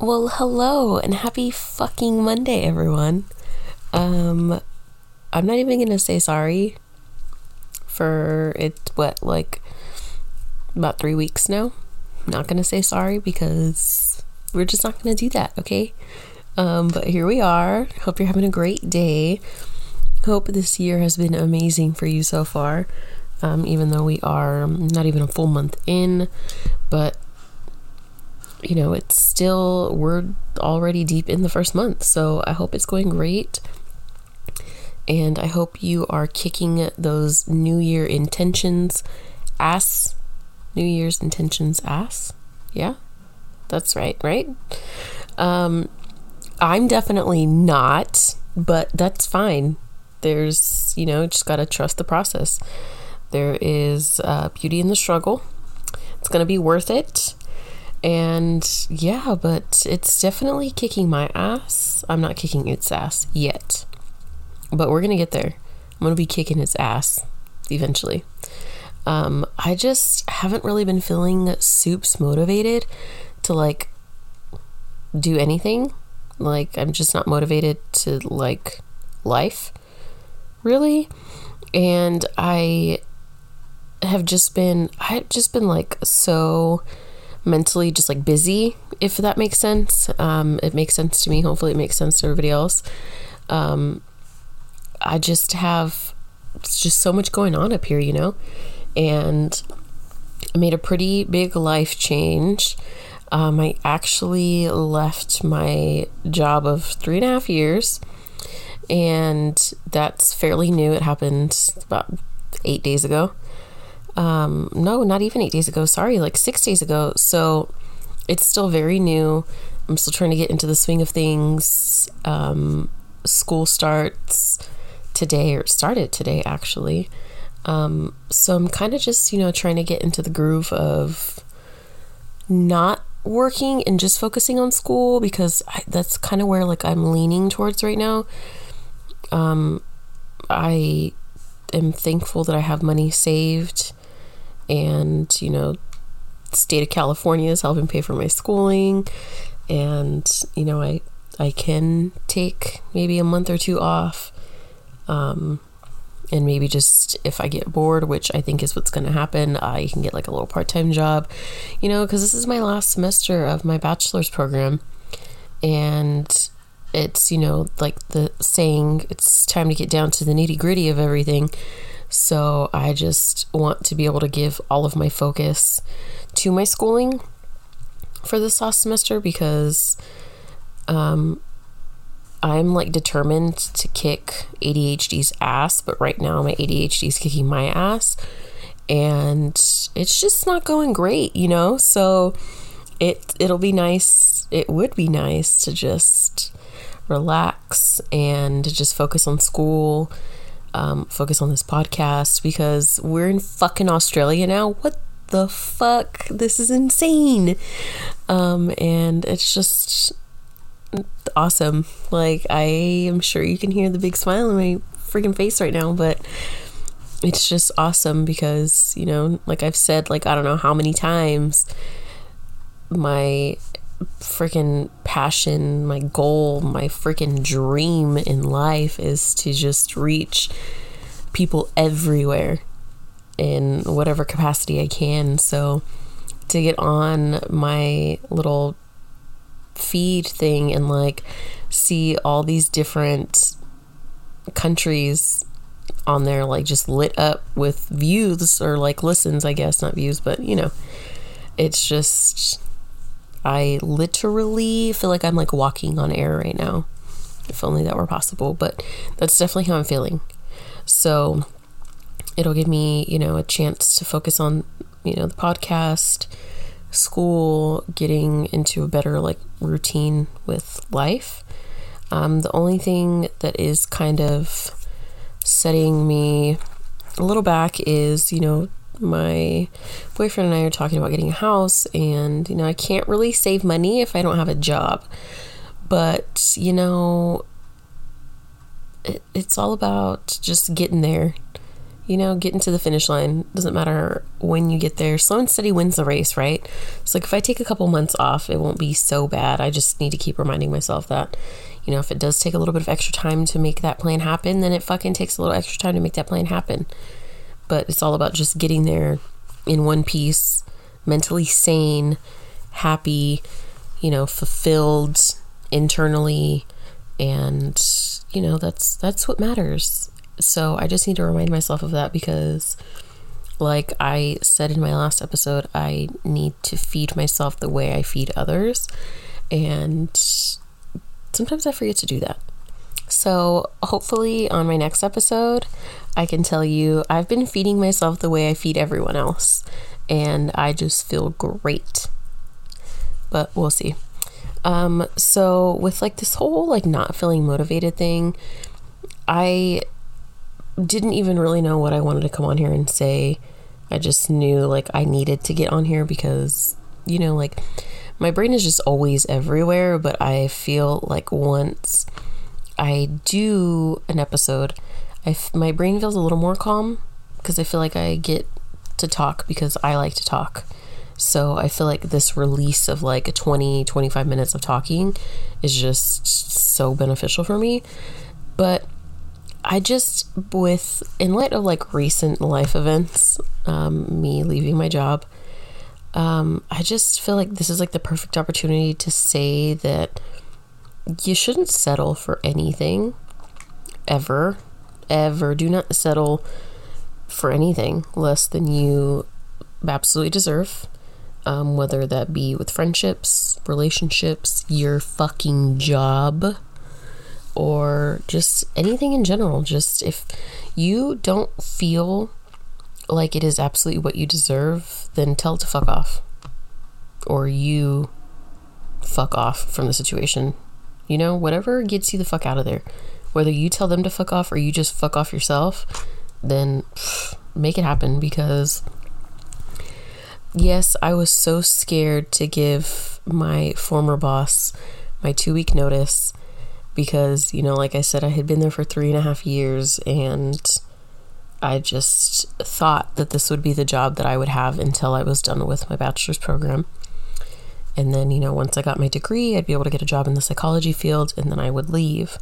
Well, hello and happy fucking Monday, everyone. Um, I'm not even gonna say sorry for it, what, like about three weeks now. I'm not gonna say sorry because we're just not gonna do that, okay? Um, but here we are. Hope you're having a great day. Hope this year has been amazing for you so far. Um, even though we are not even a full month in, but you know, it's still, we're already deep in the first month. So I hope it's going great. And I hope you are kicking those New Year intentions ass. New Year's intentions ass. Yeah, that's right, right? Um, I'm definitely not, but that's fine. There's, you know, just got to trust the process. There is uh, beauty in the struggle. It's going to be worth it. And yeah, but it's definitely kicking my ass. I'm not kicking its ass yet, but we're going to get there. I'm going to be kicking its ass eventually. Um, I just haven't really been feeling soups motivated to like do anything. Like, I'm just not motivated to like life, really. And I have just been, I've just been like so mentally just like busy, if that makes sense. Um, it makes sense to me. Hopefully, it makes sense to everybody else. Um, I just have just so much going on up here, you know, and I made a pretty big life change. Um, I actually left my job of three and a half years, and that's fairly new. It happened about eight days ago um, no, not even eight days ago. Sorry, like six days ago. So it's still very new. I'm still trying to get into the swing of things. Um, school starts today, or started today actually. Um, so I'm kind of just, you know, trying to get into the groove of not working and just focusing on school because I, that's kind of where like I'm leaning towards right now. Um, I am thankful that I have money saved and you know state of california is helping pay for my schooling. And you know i i can take maybe a month or two off um and maybe just if i get bored which i think is what's going to happen i can get like a little part-time job. You know because this is my last semester of my bachelor's program and it's you know like the saying it's time to get down to the nitty gritty of everything so I just want to be able to give all of my focus to my schooling for this last semester because um, I'm like determined to kick ADHD's ass, but right now my ADHD is kicking my ass and it's just not going great, you know? So it it'll be nice. It would be nice to just relax and just focus on school um, focus on this podcast because we're in fucking Australia now. What the fuck? This is insane. Um, and it's just awesome. Like, I am sure you can hear the big smile on my freaking face right now, but it's just awesome because, you know, like I've said, like, I don't know how many times my freaking passion, my goal, my freaking dream in life is to just reach people everywhere in whatever capacity I can. So to get on my little feed thing and like see all these different countries on there like just lit up with views or like listens I guess not views but you know it's just I literally feel like I'm like walking on air right now. If only that were possible, but that's definitely how I'm feeling. So it'll give me, you know, a chance to focus on, you know, the podcast, school, getting into a better like routine with life. Um, the only thing that is kind of setting me a little back is, you know, my boyfriend and I are talking about getting a house, and you know, I can't really save money if I don't have a job. But you know, it, it's all about just getting there. you know, getting to the finish line. Doesn't matter when you get there. Slow and steady wins the race, right? So, like, if I take a couple months off, it won't be so bad. I just need to keep reminding myself that, you know, if it does take a little bit of extra time to make that plan happen, then it fucking takes a little extra time to make that plan happen. But it's all about just getting there in one piece, mentally sane, happy, you know, fulfilled internally and you know, that's that's what matters. So I just need to remind myself of that because, like I said in my last episode, I need to feed myself the way I feed others. And sometimes I forget to do that. So hopefully, on my next episode, I can tell you I've been feeding myself the way I feed everyone else. And I just feel great. But we'll see. Um, so with like this whole like not feeling motivated thing, I didn't even really know what I wanted to come on here and say. I just knew like I needed to get on here because, you know, like my brain is just always everywhere, but I feel like once I do an episode, I f- my brain feels a little more calm because I feel like I get to talk because I like to talk. So I feel like this release of like 20, 25 minutes of talking is just so beneficial for me. But I just, with, in light of like recent life events, um, me leaving my job, um, I just feel like this is like the perfect opportunity to say that you shouldn't settle for anything ever. Ever. Do not settle for anything less than you absolutely deserve. Um, whether that be with friendships, relationships, your fucking job or just anything in general. Just if you don't feel like it is absolutely what you deserve, then tell to fuck off. Or you fuck off from the situation. You know, whatever gets you the fuck out of there. Whether you tell them to fuck off or you just fuck off yourself, then pff, make it happen because yes, I was so scared to give my former boss my two week notice because, you know, like I said, I had been there for three and a half years and I just thought that this would be the job that I would have until I was done with my bachelor's program. And then, you know, once I got my degree, I'd be able to get a job in the psychology field and then I would leave.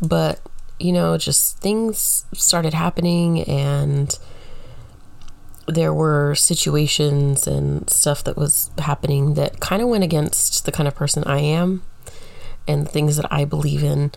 But, you know, just things started happening and there were situations and stuff that was happening that kind of went against the kind of person I am and things that I believe in.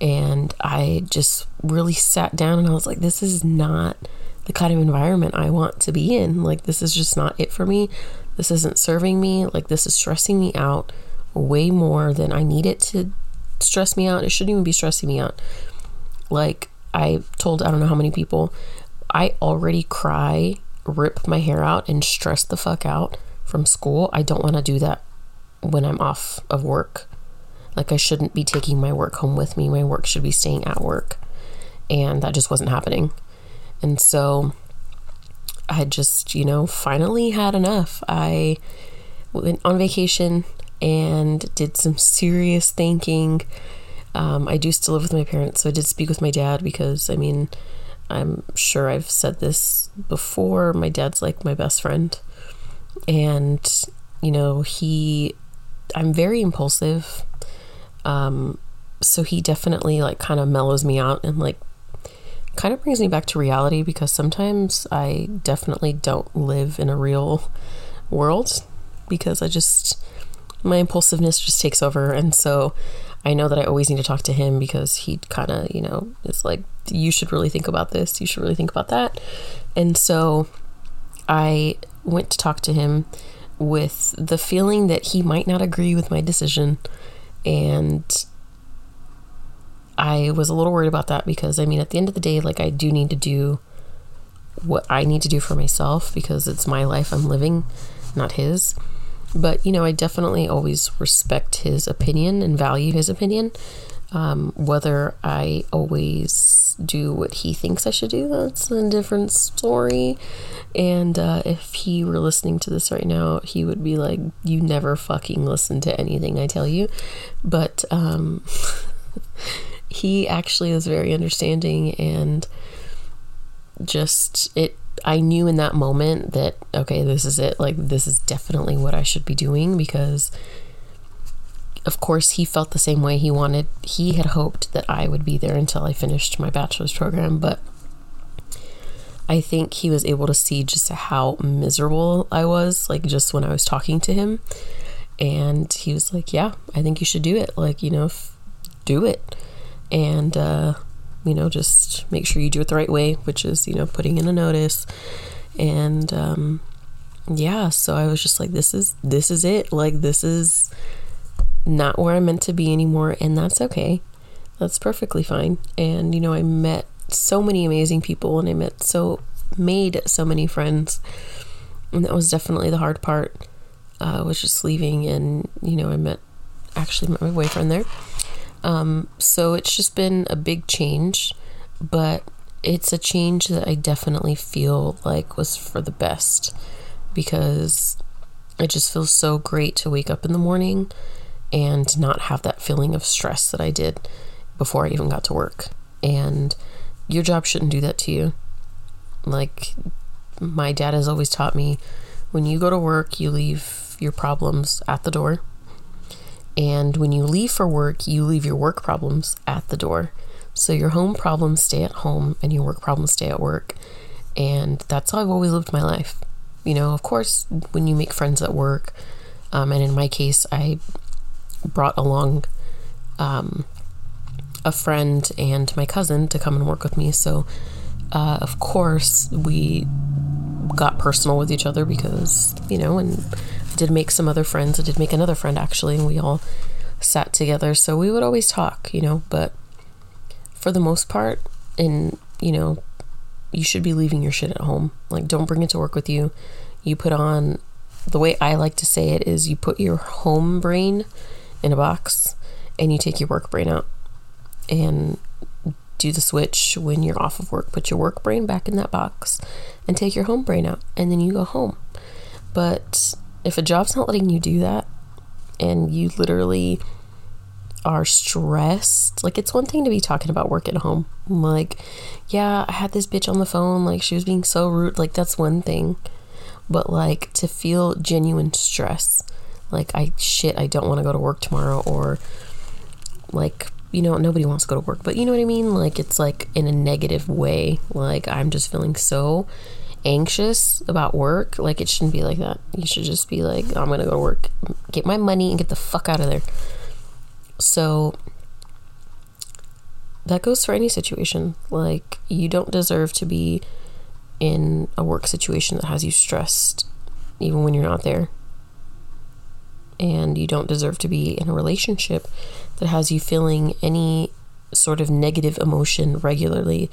And I just really sat down and I was like, this is not the kind of environment I want to be in. Like, this is just not it for me. This isn't serving me. Like, this is stressing me out way more than I need it to stress me out. It shouldn't even be stressing me out. Like, I told I don't know how many people, I already cry, rip my hair out, and stress the fuck out from school. I don't want to do that when I'm off of work. Like, I shouldn't be taking my work home with me. My work should be staying at work. And that just wasn't happening. And so I just, you know, finally had enough. I went on vacation and did some serious thinking. Um, I do still live with my parents, so I did speak with my dad because, I mean, I'm sure I've said this before. My dad's like my best friend. And, you know, he, I'm very impulsive. Um, so he definitely like kind of mellows me out and like kind of brings me back to reality because sometimes I definitely don't live in a real world because I just my impulsiveness just takes over and so I know that I always need to talk to him because he kind of, you know, is like you should really think about this, you should really think about that. And so I went to talk to him with the feeling that he might not agree with my decision and I was a little worried about that because I mean, at the end of the day, like I do need to do what I need to do for myself because it's my life I'm living, not his. But you know, I definitely always respect his opinion and value his opinion. Um, whether I always do what he thinks I should do, that's a different story. And uh, if he were listening to this right now, he would be like, You never fucking listen to anything I tell you. But um, he actually is very understanding and just it I knew in that moment that okay, this is it. Like this is definitely what I should be doing because of course he felt the same way he wanted he had hoped that I would be there until I finished my bachelor's program, but I think he was able to see just how miserable I was like just when I was talking to him and he was like, "Yeah, I think you should do it. Like, you know, f- do it." And uh you know, just make sure you do it the right way, which is, you know, putting in a notice. And um, yeah, so I was just like, this is this is it. Like this is not where I'm meant to be anymore, and that's okay. That's perfectly fine. And you know, I met so many amazing people, and I met so made so many friends, and that was definitely the hard part. Uh, was just leaving, and you know, I met actually met my boyfriend there um, so it's just been a big change, but it's a change that I definitely feel like was for the best because it just feels so great to wake up in the morning and not have that feeling of stress that I did before I even got to work. And your job shouldn't do that to you. Like my dad has always taught me when you go to work, you leave your problems at the door and when you leave for work, you leave your work problems at the door. So your home problems stay at home and your work problems stay at work. And that's how I've always lived my life. You know, of course, when you make friends at work, um, and in my case, I brought along um, a friend and my cousin to come and work with me. So, uh, of course, we got personal with each other because, you know, and did make some other friends. I did make another friend actually, and we all sat together. So we would always talk, you know, but for the most part, and you know, you should be leaving your shit at home. Like, don't bring it to work with you. You put on the way I like to say it is you put your home brain in a box and you take your work brain out and do the switch when you're off of work. Put your work brain back in that box and take your home brain out, and then you go home. But if a job's not letting you do that and you literally are stressed, like it's one thing to be talking about work at home. Like, yeah, I had this bitch on the phone, like she was being so rude, like that's one thing. But like to feel genuine stress, like I shit, I don't want to go to work tomorrow or like you know, nobody wants to go to work, but you know what I mean? Like it's like in a negative way. Like I'm just feeling so anxious about work, like it shouldn't be like that. You should just be like, I'm gonna go to work, get my money, and get the fuck out of there. So that goes for any situation. Like, you don't deserve to be in a work situation that has you stressed, even when you're not there. And you don't deserve to be in a relationship that has you feeling any sort of negative emotion regularly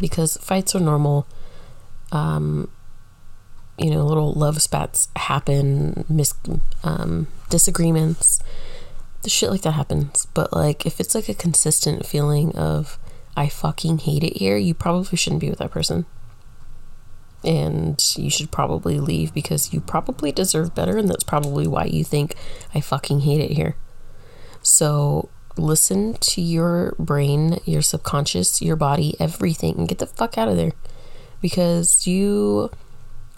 because fights are normal um, you know, little love spats happen, mis um, disagreements, the shit like that happens. But like, if it's like a consistent feeling of I fucking hate it here, you probably shouldn't be with that person. And you should probably leave because you probably deserve better, and that's probably why you think I fucking hate it here. So listen to your brain, your subconscious, your body, everything, and get the fuck out of there because you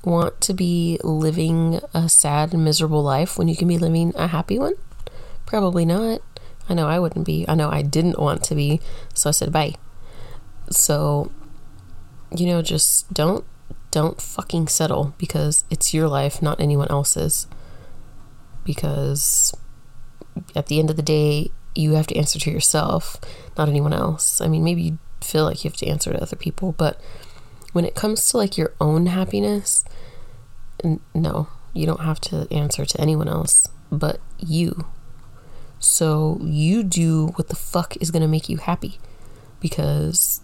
want to be living a sad and miserable life when you can be living a happy one? Probably not. I know I wouldn't be. I know I didn't want to be, so I said bye. So, you know, just don't don't fucking settle because it's your life, not anyone else's. Because at the end of the day, you have to answer to yourself, not anyone else. I mean, maybe you feel like you have to answer to other people, but when it comes to like your own happiness, no, you don't have to answer to anyone else but you. So you do what the fuck is going to make you happy because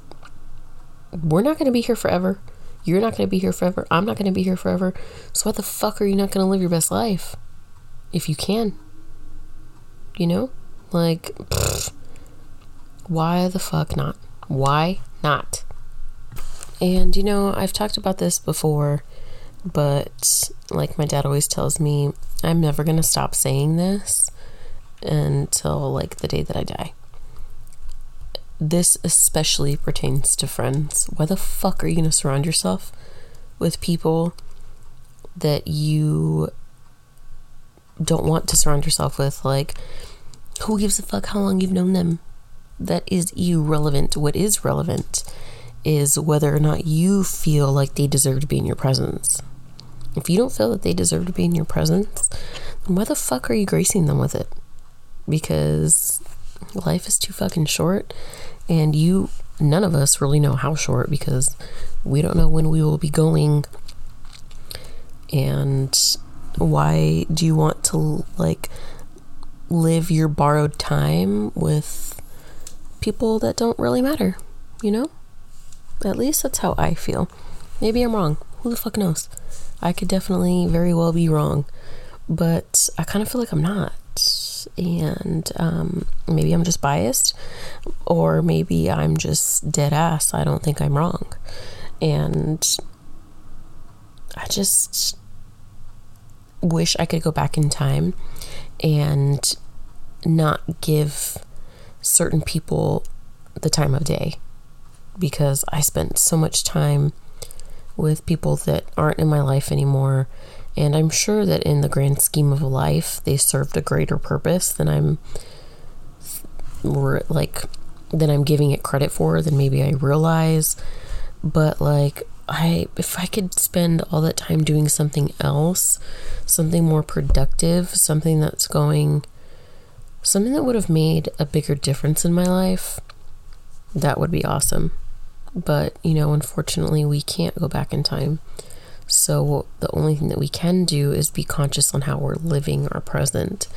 we're not going to be here forever. You're not going to be here forever. I'm not going to be here forever. So why the fuck are you not going to live your best life? If you can. You know? Like, pfft, why the fuck not? Why not? And you know, I've talked about this before, but like my dad always tells me, I'm never going to stop saying this until like the day that I die. this especially pertains to friends. Why the fuck are you going to surround yourself with people that you don't want to surround yourself with? Like, who gives a fuck how long you've known them? That is irrelevant. What is relevant is whether or not you feel like they deserve to be in your presence. If you don't feel that they deserve to be in your presence, then why the fuck are you gracing them with it? Because life is too fucking short and you none of us really know how short because we don't know when we will be going and why do you want to like live your borrowed time with people that don't really matter you know at least that's how i feel. Maybe i'm wrong. Who the fuck knows? I could definitely very well be wrong but i kind of feel like i'm not. And um, maybe I'm just biased, or maybe I'm just dead ass. I don't think I'm wrong. And I just wish I could go back in time and not give certain people the time of day because I spent so much time with people that aren't in my life anymore and I'm sure that in the grand scheme of life, they served a greater purpose than I'm like than I'm giving it credit for than maybe I realize. But like I if I could spend all that time doing something else, something more productive, something that's going something that would have made a bigger difference in my life, that would be awesome. But, you know, unfortunately, we can't go back in time. So the only thing that we can do is be conscious on how we're living our present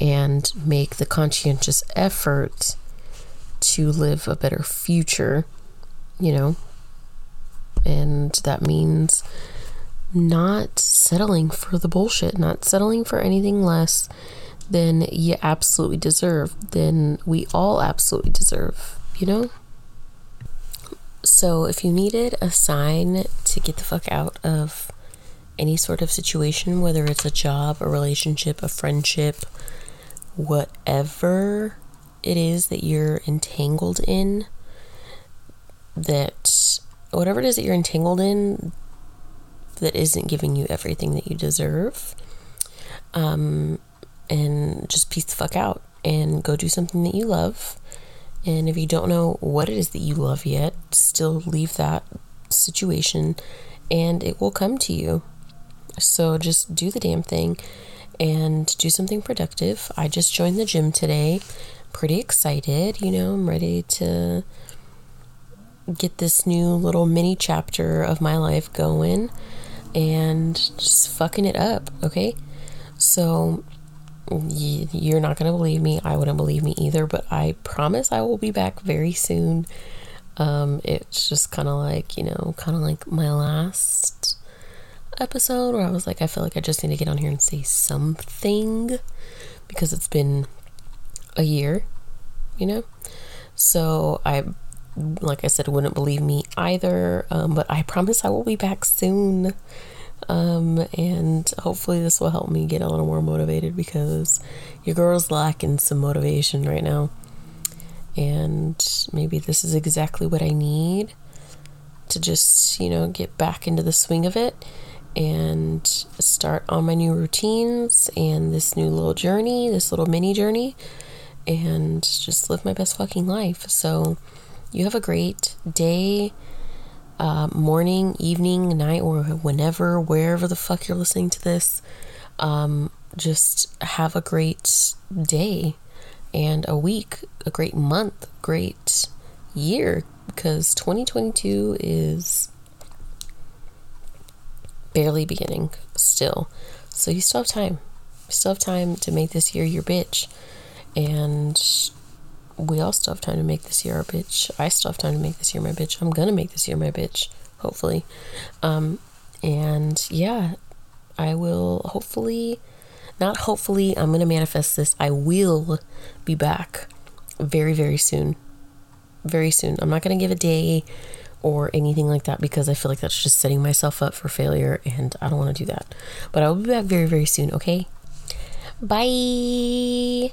and make the conscientious effort to live a better future, you know. And that means not settling for the bullshit, not settling for anything less than you absolutely deserve, than we all absolutely deserve, you know? So, if you needed a sign to get the fuck out of any sort of situation, whether it's a job, a relationship, a friendship, whatever it is that you're entangled in, that whatever it is that you're entangled in that isn't giving you everything that you deserve, um, and just peace the fuck out and go do something that you love and if you don't know what it is that you love yet, still leave that situation and it will come to you. So just do the damn thing and do something productive. I just joined the gym today. Pretty excited, you know, I'm ready to get this new little mini chapter of my life going and just fucking it up, okay? So you're not going to believe me. I wouldn't believe me either, but I promise I will be back very soon. Um, it's just kind of like, you know, kind of like my last episode where I was like, I feel like I just need to get on here and say something because it's been a year, you know? So I, like I said, wouldn't believe me either. Um, but I promise I will be back soon. Um, and hopefully, this will help me get a little more motivated because your girl's lacking some motivation right now. And maybe this is exactly what I need to just, you know, get back into the swing of it and start on my new routines and this new little journey, this little mini journey, and just live my best fucking life. So, you have a great day uh, morning, evening, night, or whenever, wherever the fuck you're listening to this. Um, just have a great day and a week, a great month, great year because 2022 is barely beginning still. So you still have time. You still have time to make this year your bitch. And we all still have time to make this year our bitch. I still have time to make this year my bitch. I'm gonna make this year my bitch, hopefully. Um, and yeah, I will hopefully, not hopefully, I'm gonna manifest this. I will be back very, very soon. Very soon. I'm not gonna give a day or anything like that because I feel like that's just setting myself up for failure and I don't wanna do that. But I will be back very, very soon, okay? Bye.